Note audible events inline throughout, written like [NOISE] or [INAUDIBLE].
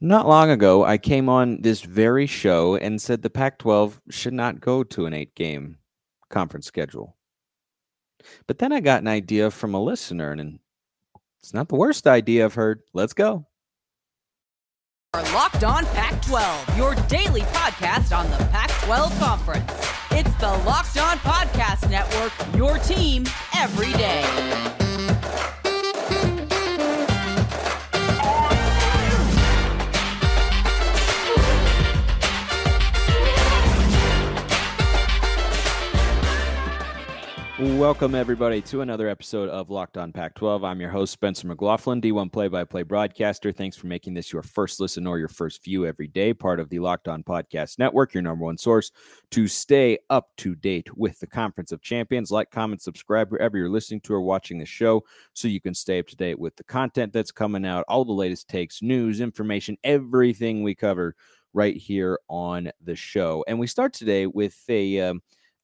Not long ago, I came on this very show and said the Pac 12 should not go to an eight game conference schedule. But then I got an idea from a listener, and it's not the worst idea I've heard. Let's go. Locked On Pac 12, your daily podcast on the Pac 12 Conference. It's the Locked On Podcast Network, your team every day. Welcome, everybody, to another episode of Locked On Pac 12. I'm your host, Spencer McLaughlin, D1 play by play broadcaster. Thanks for making this your first listen or your first view every day, part of the Locked On Podcast Network, your number one source to stay up to date with the Conference of Champions. Like, comment, subscribe wherever you're listening to or watching the show so you can stay up to date with the content that's coming out, all the latest takes, news, information, everything we cover right here on the show. And we start today with a. Um,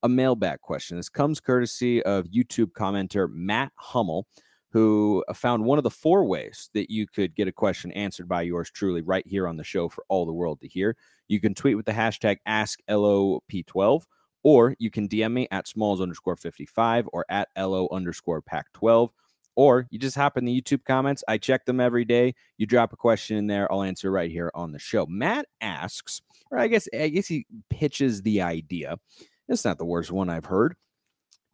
a mailbag question. This comes courtesy of YouTube commenter Matt Hummel, who uh, found one of the four ways that you could get a question answered by yours truly right here on the show for all the world to hear. You can tweet with the hashtag AskLOP12, or you can DM me at smalls underscore 55 or at LO underscore pack 12 or you just hop in the YouTube comments. I check them every day. You drop a question in there, I'll answer right here on the show. Matt asks, or I guess I guess he pitches the idea it's not the worst one I've heard.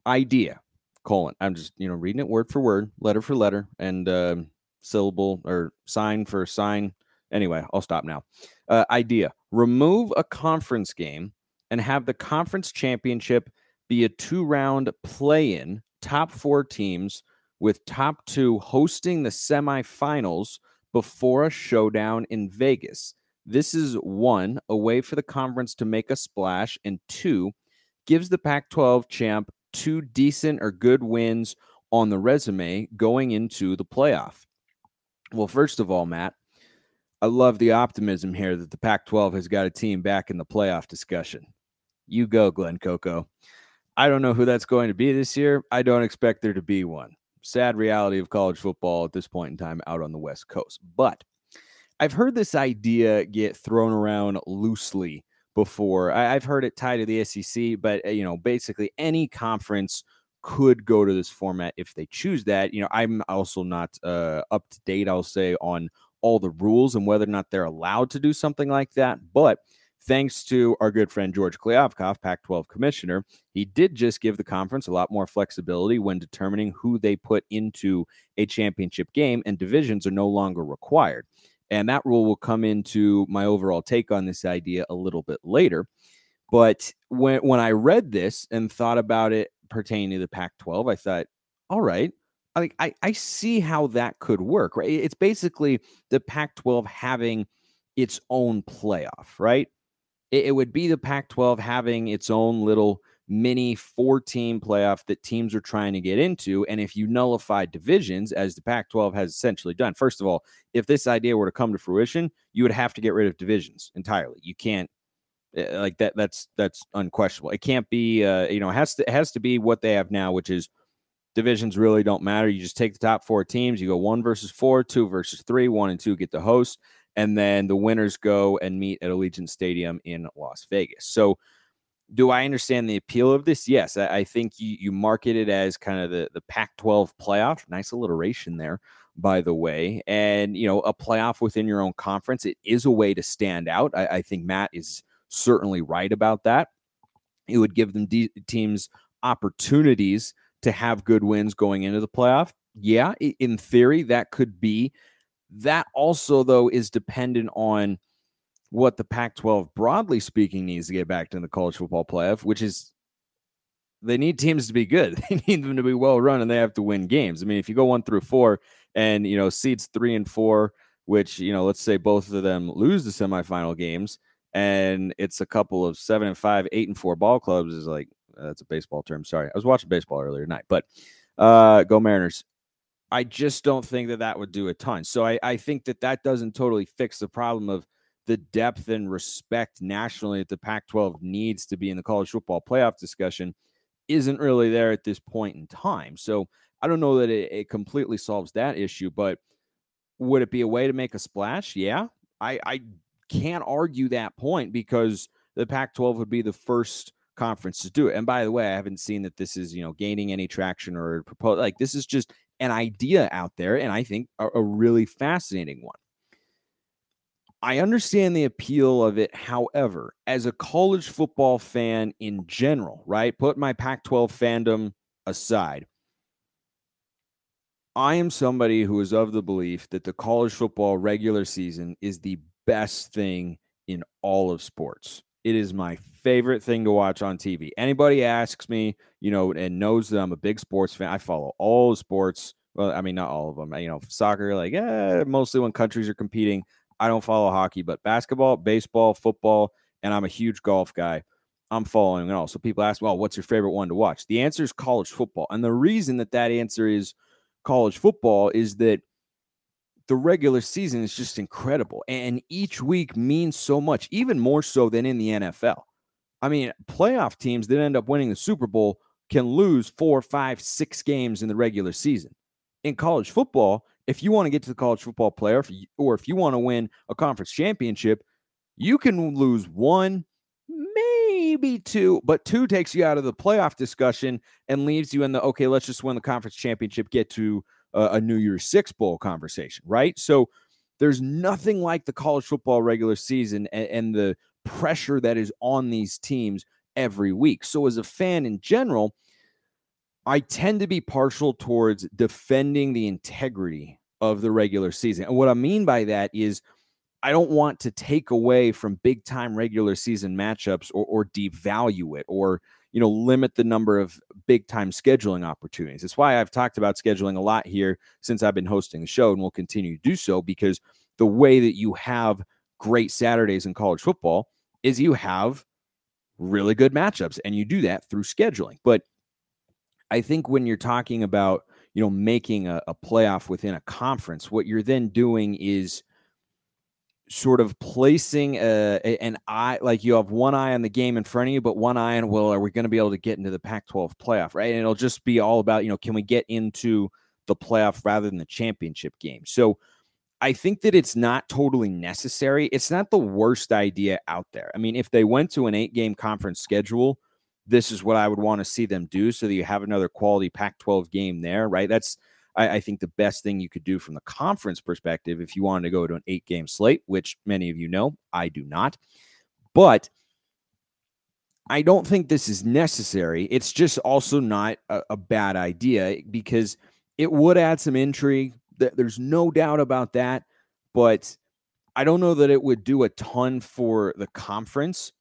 Idea, colon. I'm just, you know, reading it word for word, letter for letter, and uh, syllable or sign for sign. Anyway, I'll stop now. Uh, idea remove a conference game and have the conference championship be a two round play in, top four teams with top two hosting the semifinals before a showdown in Vegas. This is one, a way for the conference to make a splash, and two, gives the Pac 12 champ two decent or good wins on the resume going into the playoff. Well, first of all, Matt, I love the optimism here that the Pac 12 has got a team back in the playoff discussion. You go, Glenn Coco. I don't know who that's going to be this year. I don't expect there to be one. Sad reality of college football at this point in time out on the West Coast. But I've heard this idea get thrown around loosely before. I, have heard it tied to the SEC, but uh, you know, basically any conference could go to this format if they choose that. You know, I'm also not uh, up to date. I'll say on all the rules and whether or not they're allowed to do something like that, but. Thanks to our good friend George Kliavkoff, Pac 12 commissioner, he did just give the conference a lot more flexibility when determining who they put into a championship game, and divisions are no longer required. And that rule will come into my overall take on this idea a little bit later. But when when I read this and thought about it pertaining to the Pac-12, I thought, all right, I I, I see how that could work, right? It's basically the Pac-12 having its own playoff, right? It, it would be the Pac-12 having its own little mini four team playoff that teams are trying to get into. And if you nullify divisions, as the Pac 12 has essentially done, first of all, if this idea were to come to fruition, you would have to get rid of divisions entirely. You can't. Eh, like that, that's that's unquestionable. It can't be, uh, you know, it has to it has to be what they have now, which is divisions really don't matter. You just take the top four teams, you go one versus four, two versus three, one and two get the host, and then the winners go and meet at Allegiant Stadium in Las Vegas. So do I understand the appeal of this? Yes, I, I think you, you market it as kind of the, the Pac 12 playoff. Nice alliteration there, by the way. And, you know, a playoff within your own conference, it is a way to stand out. I, I think Matt is certainly right about that. It would give them de- teams opportunities to have good wins going into the playoff. Yeah, in theory, that could be. That also, though, is dependent on what the Pac 12, broadly speaking, needs to get back to the college football playoff, which is they need teams to be good. [LAUGHS] They need them to be well run and they have to win games. I mean, if you go one through four and, you know, seeds three and four, which, you know, let's say both of them lose the semifinal games and it's a couple of seven and five, eight and four ball clubs is like, that's a baseball term. Sorry. I was watching baseball earlier tonight, but uh, go Mariners. I just don't think that that would do a ton. So I, I think that that doesn't totally fix the problem of the depth and respect nationally that the Pac 12 needs to be in the college football playoff discussion isn't really there at this point in time. So I don't know that it, it completely solves that issue, but would it be a way to make a splash? Yeah. I, I can't argue that point because the Pac 12 would be the first conference to do it. And by the way, I haven't seen that this is, you know, gaining any traction or proposed. Like this is just an idea out there. And I think a, a really fascinating one. I understand the appeal of it. However, as a college football fan in general, right? Put my Pac 12 fandom aside. I am somebody who is of the belief that the college football regular season is the best thing in all of sports. It is my favorite thing to watch on TV. Anybody asks me, you know, and knows that I'm a big sports fan, I follow all sports. Well, I mean, not all of them. You know, soccer, like, eh, mostly when countries are competing. I don't follow hockey, but basketball, baseball, football, and I'm a huge golf guy. I'm following it all. So people ask, well, what's your favorite one to watch? The answer is college football. And the reason that that answer is college football is that the regular season is just incredible. And each week means so much, even more so than in the NFL. I mean, playoff teams that end up winning the Super Bowl can lose four, five, six games in the regular season. In college football, if you want to get to the college football playoff or if you want to win a conference championship, you can lose one, maybe two, but two takes you out of the playoff discussion and leaves you in the okay, let's just win the conference championship, get to a, a New Year's Six Bowl conversation, right? So there's nothing like the college football regular season and, and the pressure that is on these teams every week. So as a fan in general, I tend to be partial towards defending the integrity of the regular season. And what I mean by that is I don't want to take away from big time regular season matchups or, or devalue it or you know limit the number of big time scheduling opportunities. It's why I've talked about scheduling a lot here since I've been hosting the show and will continue to do so because the way that you have great Saturdays in college football is you have really good matchups and you do that through scheduling. But I think when you're talking about you know making a, a playoff within a conference, what you're then doing is sort of placing a, a, an eye like you have one eye on the game in front of you but one eye on well are we going to be able to get into the pac 12 playoff right? And it'll just be all about you know can we get into the playoff rather than the championship game? So i think that it's not totally necessary. It's not the worst idea out there. I mean if they went to an eight game conference schedule this is what i would want to see them do so that you have another quality pac 12 game there right that's I, I, think the best thing you could do from the conference perspective, if you wanted to go to an eight game slate, which many of you know, I do not. But I don't think this is necessary. It's just also not a, a bad idea because it would add some intrigue. There's no doubt about that. But I don't know that it would do a ton for the conference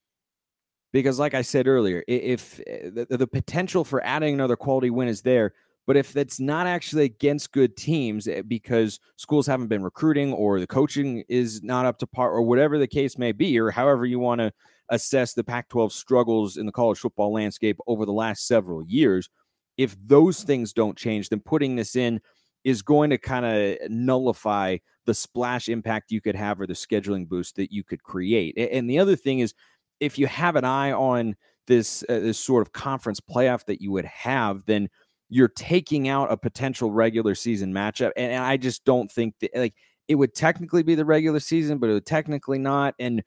because, like I said earlier, if eh, the, the potential for adding another quality win is there, but if that's not actually against good teams eh, because schools haven't been recruiting or the coaching is not up to par or whatever the case may be, or however you want to assess the Pac 12 struggles in the college football landscape over the last several years, if those things don't change, then putting this in is going to kind of nullify the splash impact you could have or the scheduling boost that you could create. And the other thing is, if you have an eye on this uh, this sort of conference playoff that you would have, then you're taking out a potential regular season matchup. And, and I just don't think that like it would technically be the regular season, but it would technically not. And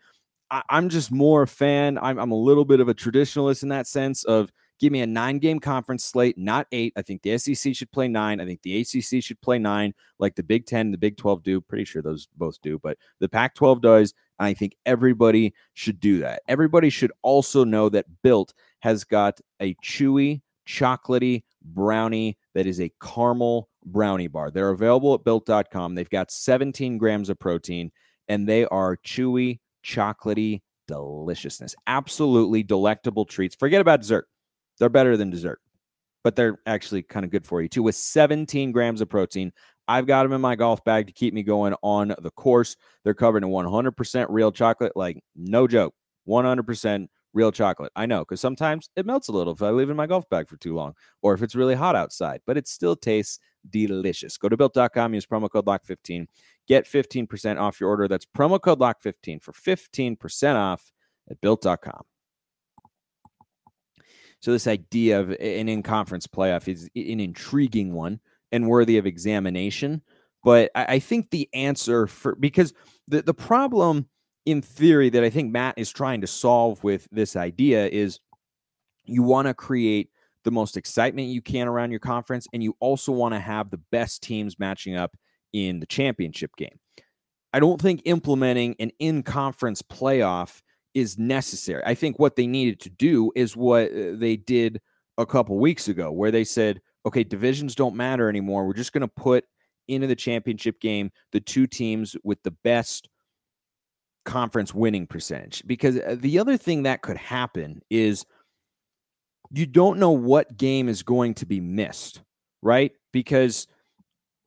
I, am just more a fan. I'm, I'm a little bit of a traditionalist in that sense of give me a nine game conference slate, not eight. I think the SEC should play nine. I think the ACC should play nine, like the Big 10 and the Big 12 do. Pretty sure those both do, but the Pac 12 does. And I think everybody should do that. Everybody should also know that Built has got a chewy, chocolatey, brownie that is a caramel brownie bar. They're available at built.com. They've got 17 grams of protein and they are chewy, chocolatey deliciousness. Absolutely delectable treats. Forget about dessert. They're better than dessert, but they're actually kind of good for you too. With 17 grams of protein, I've got them in my golf bag to keep me going on the course. They're covered in 100% real chocolate, like no joke, 100% real chocolate. I know because sometimes it melts a little if I leave it in my golf bag for too long or if it's really hot outside, but it still tastes delicious. Go to built.com, use promo code LOCK15, get 15% off your order. That's promo code LOCK15 for 15% off at built.com. So, this idea of an in conference playoff is an intriguing one and worthy of examination. But I think the answer for because the the problem in theory that I think Matt is trying to solve with this idea is you want to create the most excitement you can around your conference and you also want to have the best teams matching up in the championship game. I don't think implementing an in conference playoff is necessary. I think what they needed to do is what uh, they did a couple weeks ago, where they said, okay, divisions don't matter anymore. We're just going to put into the championship game the two teams with the best conference winning percentage. Because uh, the other thing that could happen is you don't know what game is going to be missed, right? Because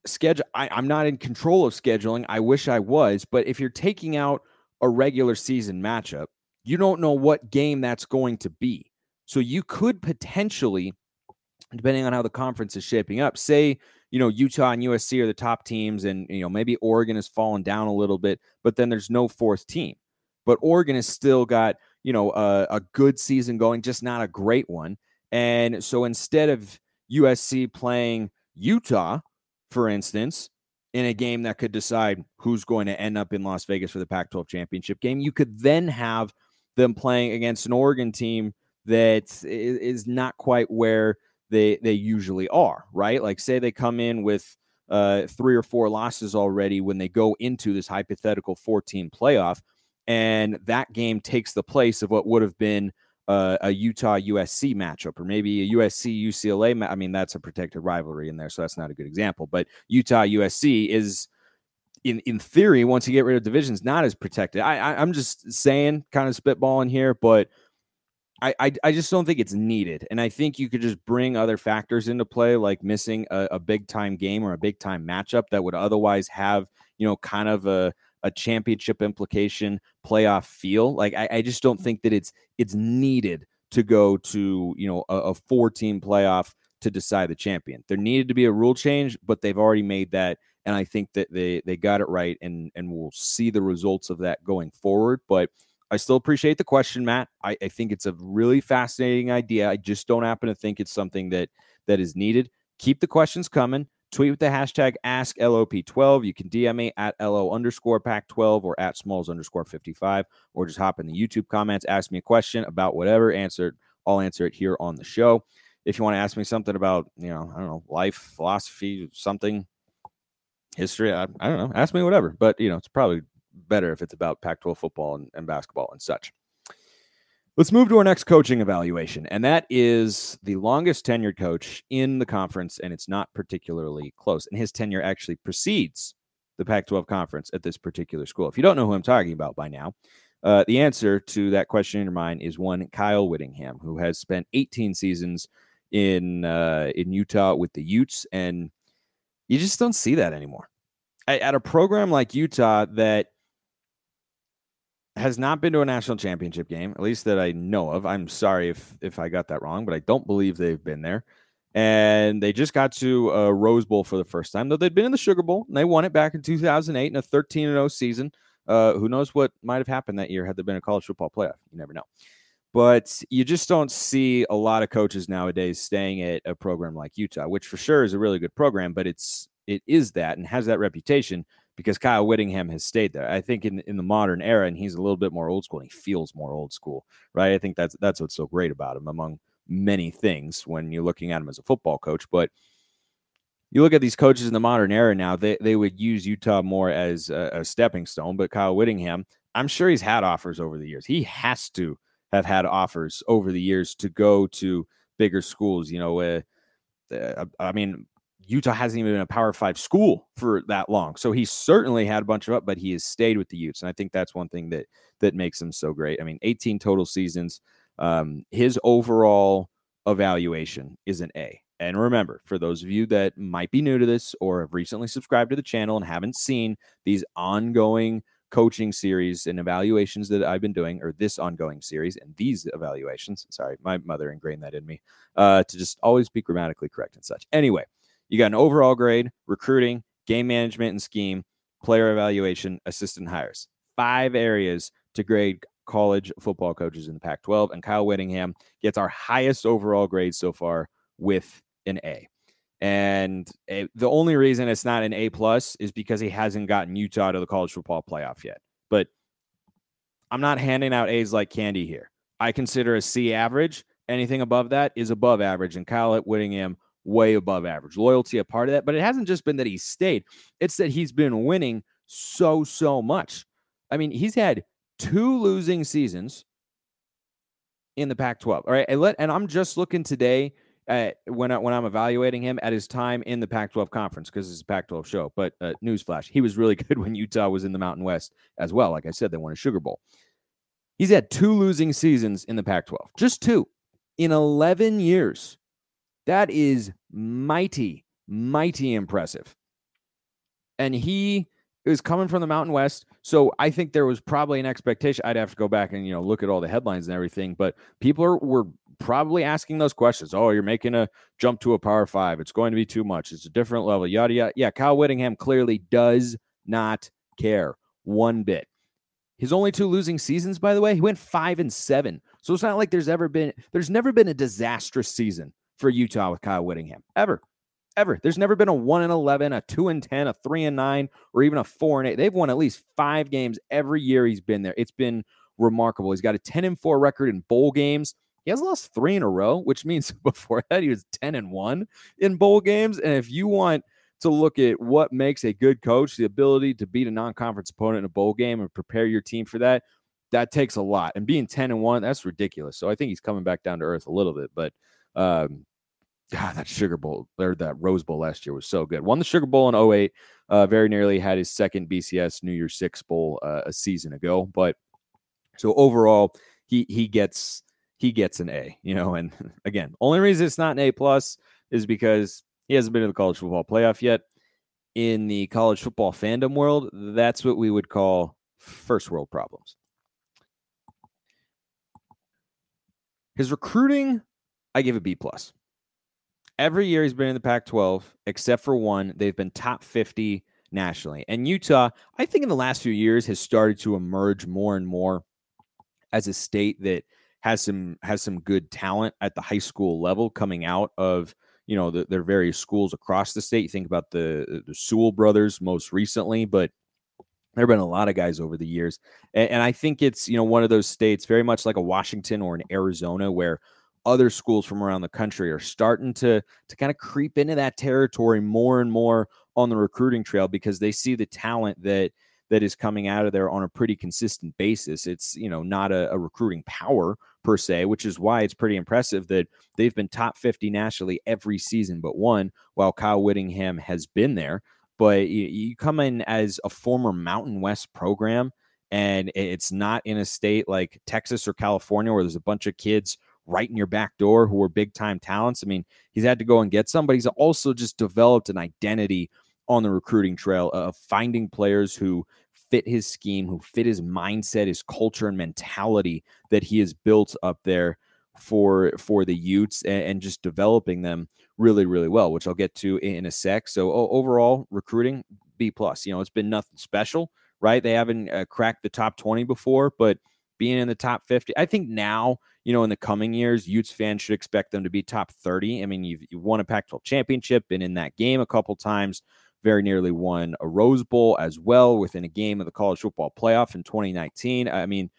schedule I, i'm not in control of scheduling i wish i was but if you're taking out a regular season matchup you don't know what game that's going to be so you could potentially depending on how the conference is shaping up say you know utah and usc are the top teams and you know maybe oregon has fallen down a little bit but then there's no fourth team but oregon has still got you know a, a good season going just not a great one and so instead of usc playing utah for instance, in a game that could decide who's going to end up in Las Vegas for the Pac 12 championship game. You could then have them playing against an Oregon team that is not quite where they they usually are, right? Like say they come in with uh, three or four losses already when they go into this hypothetical 14 playoff, and that game takes the place of what would have been uh, a Utah USC matchup or maybe a USC UCLA. Ma- I mean, that's a protected rivalry in there, so that's not a good example. But Utah USC is, in in theory, once you get rid of divisions, not as protected. I, I am just saying, kind of spitballing here, but. I, I, I just don't think it's needed. And I think you could just bring other factors into play, like missing a, a big time game or a big time matchup that would otherwise have, you know, kind of a, a championship implication playoff feel. Like I, I, just don't think that it's it's needed to go to you know a, a four team playoff to decide the champion. There needed to be a rule change, but they've already made that, and I think that they they got it right, and and we'll see the results of that going forward. But I still appreciate the question, Matt. I, I think it's a really fascinating idea. I just don't happen to think it's something that that is needed. Keep the questions coming. Tweet with the hashtag AskLOP12. You can DM me at LO underscore pack 12 or at smalls underscore 55, or just hop in the YouTube comments, ask me a question about whatever, answer I'll answer it here on the show. If you want to ask me something about, you know, I don't know, life, philosophy, something, history, I, I don't know, ask me whatever. But, you know, it's probably better if it's about Pac 12 football and, and basketball and such. Let's move to our next coaching evaluation, and that is the longest tenured coach in the conference, and it's not particularly close. And his tenure actually precedes the Pac 12 conference at this particular school. If you don't know who I'm talking about by now, uh, the answer to that question in your mind is one Kyle Whittingham, who has spent 18 seasons in uh, in Utah with the Utes, and you just don't see that anymore. At a program like Utah that has not been to a national championship game, at least that I know of. I'm sorry if if I got that wrong, but I don't believe they've been there. And they just got to a Rose Bowl for the first time, though they'd been in the Sugar Bowl and they won it back in 2008 in a 13 0 season. Uh, who knows what might have happened that year had there been a college football playoff? You never know. But you just don't see a lot of coaches nowadays staying at a program like Utah, which for sure is a really good program, but it's it is that and has that reputation because Kyle Whittingham has stayed there. I think in in the modern era, and he's a little bit more old school. And he feels more old school, right? I think that's that's what's so great about him, among many things, when you're looking at him as a football coach. But you look at these coaches in the modern era now; they they would use Utah more as a, a stepping stone. But Kyle Whittingham, I'm sure he's had offers over the years. He has to have had offers over the years to go to bigger schools. You know, uh, uh, I mean, Utah hasn't even been a Power Five school for that long. So he certainly had a bunch of up, but he has stayed with the Utes, and I think that's one thing that that makes him so great. I mean, 18 total seasons. Um, his overall evaluation is an A. And remember, for those of you that might be new to this or have recently subscribed to the channel and haven't seen these ongoing coaching series and evaluations that I've been doing, or this ongoing series and these evaluations. Sorry, my mother ingrained that in me uh, to just always be grammatically correct and such. Anyway, you got an overall grade, recruiting, game management and scheme, player evaluation, assistant hires. Five areas to grade college football coaches in the Pac 12. And Kyle Whittingham gets our highest overall grade so far with an A. And a, the only reason it's not an A plus is because he hasn't gotten Utah to the college football playoff yet. But I'm not handing out A's like candy here. I consider a C average. Anything above that is above average. And Kyle Whittingham, way above average. Loyalty a part of that. But it hasn't just been that he stayed, it's that he's been winning so, so much. I mean, he's had two losing seasons in the Pac 12. All right. And, let, and I'm just looking today at when, I, when I'm evaluating him at his time in the Pac 12 conference because it's a Pac 12 show. But uh, newsflash, he was really [LAUGHS] good when Utah was in the Mountain West as well. Like I said, they won a Sugar Bowl. He's had two losing seasons in the Pac 12, just two in 11 years. That is mighty, mighty impressive. And he is coming from the Mountain West. So I think there was probably an expectation. I'd have to go back and, you know, look at all the headlines and everything, but people are, were probably asking those questions. Oh, you're making a jump to a power five. It's going to be too much. It's a different level. Yada, yada. Yeah. Kyle Whittingham clearly does not care one bit. His only two losing seasons, by the way, he went five and seven. So it's not like there's ever been, there's never been a disastrous season for Utah with Kyle Whittingham, ever. Ever. There's never been a 1 and 11, a 2 and 10, a 3 and 9, or even a 4 and 8. They've won at least five games every year he's been there. It's been remarkable. He's got a 10 and 4 record in bowl games. He has lost three in a row, which means [LAUGHS] before that he was 10 and 1 in bowl games. And if you want to look at what makes a good coach, the ability to beat a non-conference opponent in a bowl game and prepare your team for that, that takes a lot. And being 10 and 1, that's ridiculous. So I think he's coming back down to earth a little bit. But um, God, that Sugar Bowl or that Rose Bowl last year was so good. Won the Sugar Bowl in 08. Uh, very nearly had his second BCS New Year's Six Bowl uh, a season ago. But so overall, he he gets he gets an A, you know. And [LAUGHS] again, only reason it's not an A plus is because he hasn't been to the college football playoff yet. In the college football fandom world, that's what we would call first world problems. His recruiting, I give a B plus. Every year he's been in the Pac 12, except for one, they've been top 50 nationally. And Utah, I think in the last few years, has started to emerge more and more as a state that has some has some good talent at the high school level coming out of you know the, their various schools across the state. You think about the the Sewell brothers most recently, but there have been a lot of guys over the years, and, and I think it's you know one of those states very much like a Washington or an Arizona where other schools from around the country are starting to to kind of creep into that territory more and more on the recruiting trail because they see the talent that that is coming out of there on a pretty consistent basis. It's, you know, not a, a, recruiting power per se, which is why it's pretty impressive that they've been top 50 nationally every season but one, while Kyle Whittingham has been there. But you, you come in as a former Mountain West program, and it's not in a state like Texas or California where there's a bunch of kids right in your back door who are big time talents. I mean, he's had to go and get some, but he's also just developed an identity on the recruiting trail of finding players who fit his scheme, who fit his mindset, his culture and mentality that he has built up there for for the Utes and, and just developing them really really well, which I'll get to in a sec. So overall recruiting B plus. You know, it's been nothing special, right? They haven't uh, cracked the top 20 before, but being in the top 50, I think now, you know, in the coming years, Utes fans should expect them to be top 30. I mean, you've, you've won a Pac 12 championship, been in that game a couple times very nearly won a Rose Bowl as well within a game of the college football playoff in 2019. I mean,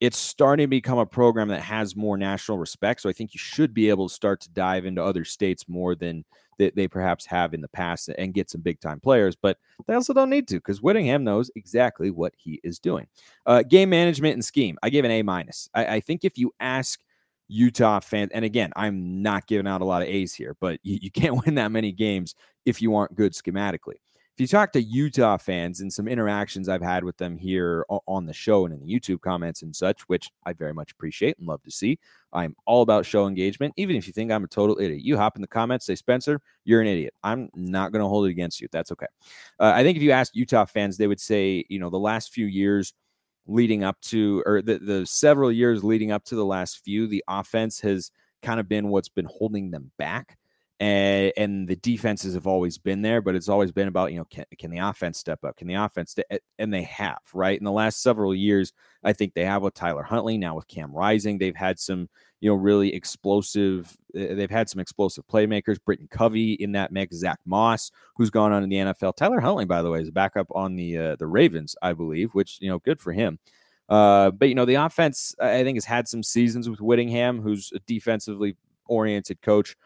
it's starting to become a program that has more national respect. So I think you should be able to start to dive into other states more than that they perhaps have in the past and get some big time players. But they also don't need to because Whittingham knows exactly what he is doing. Uh, game management and scheme, I give an A minus. I, I think if you ask Utah fans, and again, I'm not giving out a lot of A's here, but you, you [LAUGHS] can't win that many games if you aren't good schematically. If you talk to Utah fans and some interactions I've had with them here on the show and in the YouTube comments and such, which I very much appreciate and love to see, I'm all about show engagement. Even if you think I'm a total idiot, you hop in the comments, say, Spencer, you're an idiot. I'm not going to hold it against you. That's okay. Uh, I think if you ask Utah fans, they would say, you know, the last few years, leading up to, or the, the several years leading up to the last few, the offense has kind of been what's been holding them back. And, and the defenses have always been there, but it's always been about, you know, can, can the offense step up? Can the offense, st- eh, and they have, right? In the last several years, I think they have with Tyler Huntley, now with Cam Rising. They've had some you know, really explosive. Eh, they've had some explosive playmakers. Britton Covey in that mix. Zach Moss, who's gone on in the NFL. Tyler Huntley, by the way, is a backup on the uh, the Ravens, I believe, which you know, good for him. Uh, but you know, the offense, I think, has had some seasons with Whittingham, who's a defensively oriented coach.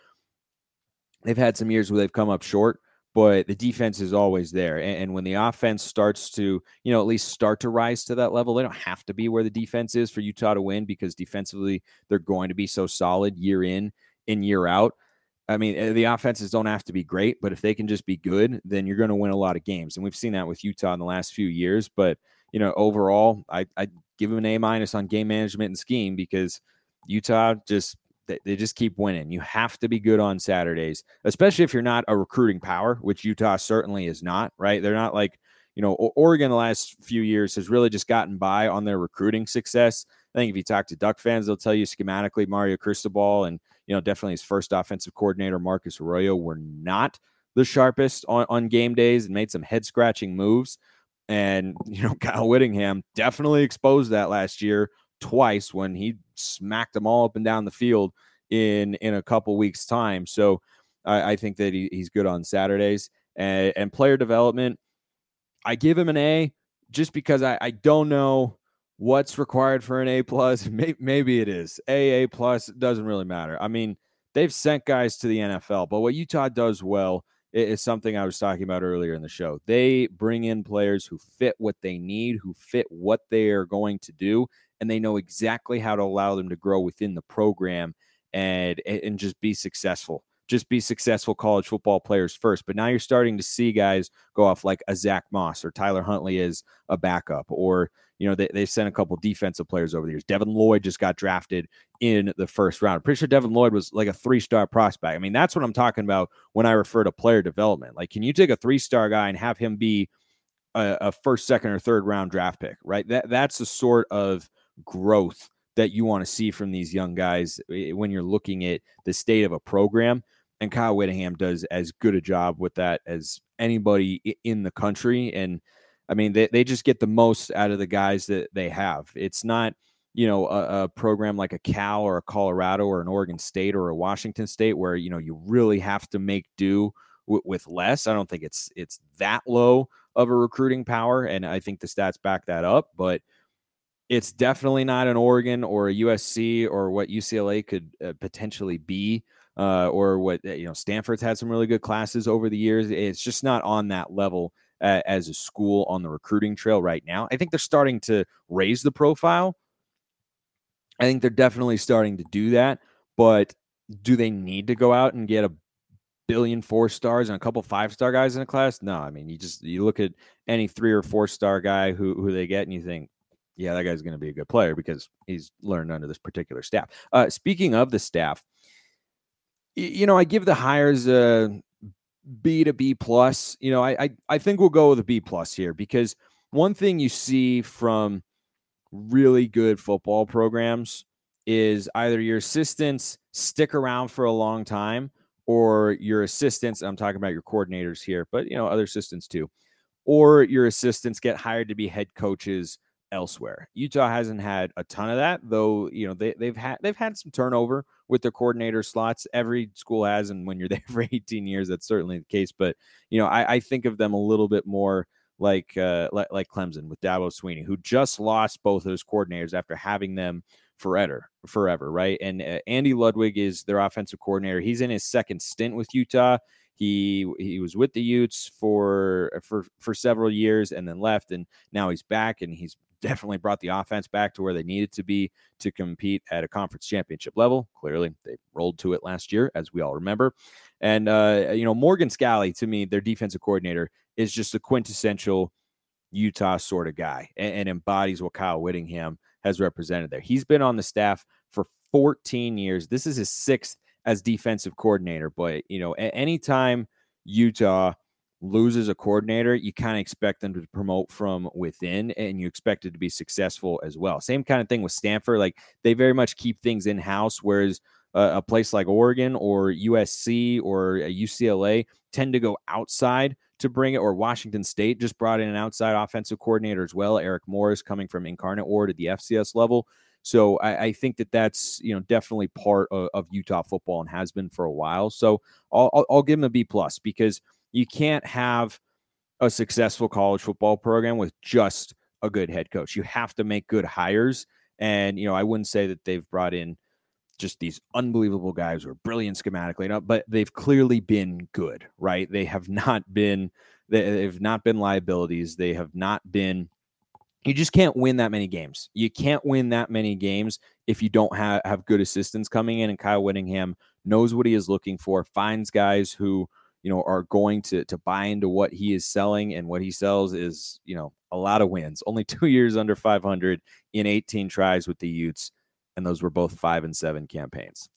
They've had some years where they've come up short but the defense is always there. And, and, when the offense starts to, you know, at least start to rise to that level, they don't have to be where the defense is for Utah to win because defensively they're going to be so solid year in and year out. I mean, eh, the offenses don't have to be great, but if they can just be good, then you're going to win a lot of games. And we've seen that with Utah in the last few years. But, you know, overall, I, I give them an A minus on game management and scheme because Utah just they, just keep winning. You have to be good on Saturdays, especially if you're not a recruiting power, which Utah certainly is not, right? They're not like, you know, Oregon the last few years has really just gotten by on their recruiting success. I think if you talk to Duck fans, they'll tell you schematically Mario Cristobal and, you know, definitely his first offensive coordinator, Marcus Arroyo, were not the sharpest on, on game days and made some head scratching moves. And, [LAUGHS] you know, Kyle Whittingham definitely exposed that last year twice when he smacked them all up and down the field in in a couple weeks time. So I, I think that he, he's good on Saturdays and, and player development. I give him an A just because I, I don't know what's required for an A plus. [LAUGHS] Maybe, maybe it is A A plus. Doesn't really matter. I mean, they've sent guys to the NFL, but what Utah does well is something I was talking about earlier in the show. They bring in players who fit what they need, who fit what they are going to do, and they know exactly how to allow them to grow within the program and and just be successful. Just be successful college football players first. But now you're starting to see guys go off like a Zach Moss or Tyler Huntley as a backup, or you know they they sent a couple defensive players over the years. Devin Lloyd just got drafted in the first round. I'm pretty sure Devin Lloyd was like a three star prospect. I mean that's what I'm talking about when I refer to player development. Like, can you take a three star guy and have him be a, a first, second, or third round draft pick? Right. That that's the sort of growth that you want to see from these young guys eh, when you're looking at the state of a program. And Kyle Whittingham does as good a job with that as anybody in the country. And I mean, they, they just get the most out of the guys that they have. It's not, you know, a, a program like a Cal or a Colorado or an Oregon State or a Washington State where, you know, you really have to make do w- with less. I don't think it's it's that low of a recruiting power. And I think the stats back that up. But it's definitely not an Oregon or a USC or what UCLA could uh, potentially be, uh, or what uh, you know. Stanford's had some really good classes over the years. It's just not on that level uh, as a school on the recruiting trail right now. I think they're starting to raise the profile. I think they're definitely starting to do that, but do they need to go out and get a billion four stars and a couple five star guys in a class? No, I mean you just you look at any three or four star guy who who they get and you think yeah, that guy's going to be a good player because he's learned under this particular staff. Uh, speaking of the staff, you know, I give the hires a B to B plus. You know, I, I I think we'll go with a B plus here because one thing you see from really good football programs is either your assistants stick around for a long time or your assistants i'm talking about your coordinators here but you know other assistants too or your assistants get hired to be head coaches elsewhere. Utah hasn't had a ton of that, though. You know they they've had they've had some turnover with their coordinator slots. Every school has, and when you're [LAUGHS] there for 18 years, that's certainly the case. But you know, I, I think of them a little bit more like uh, like, like Clemson with Dabo Swinney, who just lost both those coordinators after having them forever, forever, right? And uh, Andy Ludwig is their offensive coordinator. He's in his second stint with Utah. He he was with the Utes for for for several years and then left, and now he's back and he's definitely brought the offense back to where they needed to be to compete at a conference championship level. Clearly, they rolled to it last year, as we all remember. And uh, you know, Morgan Scalley, to me, their defensive coordinator, is just a quintessential Utah sort of guy and, and embodies what Kyle Whittingham has represented there. He's been on the staff for 14 years. This is his sixth as defensive coordinator, but you know, anytime Utah loses a coordinator, you kind of expect them to promote from within and you expect it to be successful as well. Same kind of thing with Stanford. Like they very much keep things in house, whereas uh, a place like Oregon or USC or UCLA tend to go outside to bring it, or Washington State just brought in an outside offensive coordinator as well. Eric Morris coming from Incarnate Word at the FCS level. So I, I think that that's you know definitely part of, of, Utah football and has been for a while. So I'll, I'll, I'll give him a B plus because you can't have a successful college football program with just a good head coach. You have to make good hires. And, you know, I wouldn't say that they've brought in just these unbelievable guys who are brilliant schematically, but they've clearly been good, right? They have not been, they've not been liabilities. They have not been, you just can't win that many games. You can't win that many games if you don't have, have good assistants coming in. And Kyle Whittingham knows what he is looking for, finds guys who, you know, are going to to buy into what he is selling, and what he sells is, you know, a lot of wins. Only [LAUGHS] two years under 500 in 18 tries with the Utes, and those were both five and seven campaigns.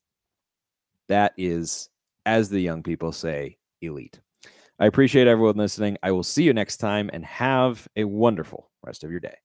That is, as the young people say, elite. I appreciate everyone listening. I will see you next time, and have a wonderful rest of your day.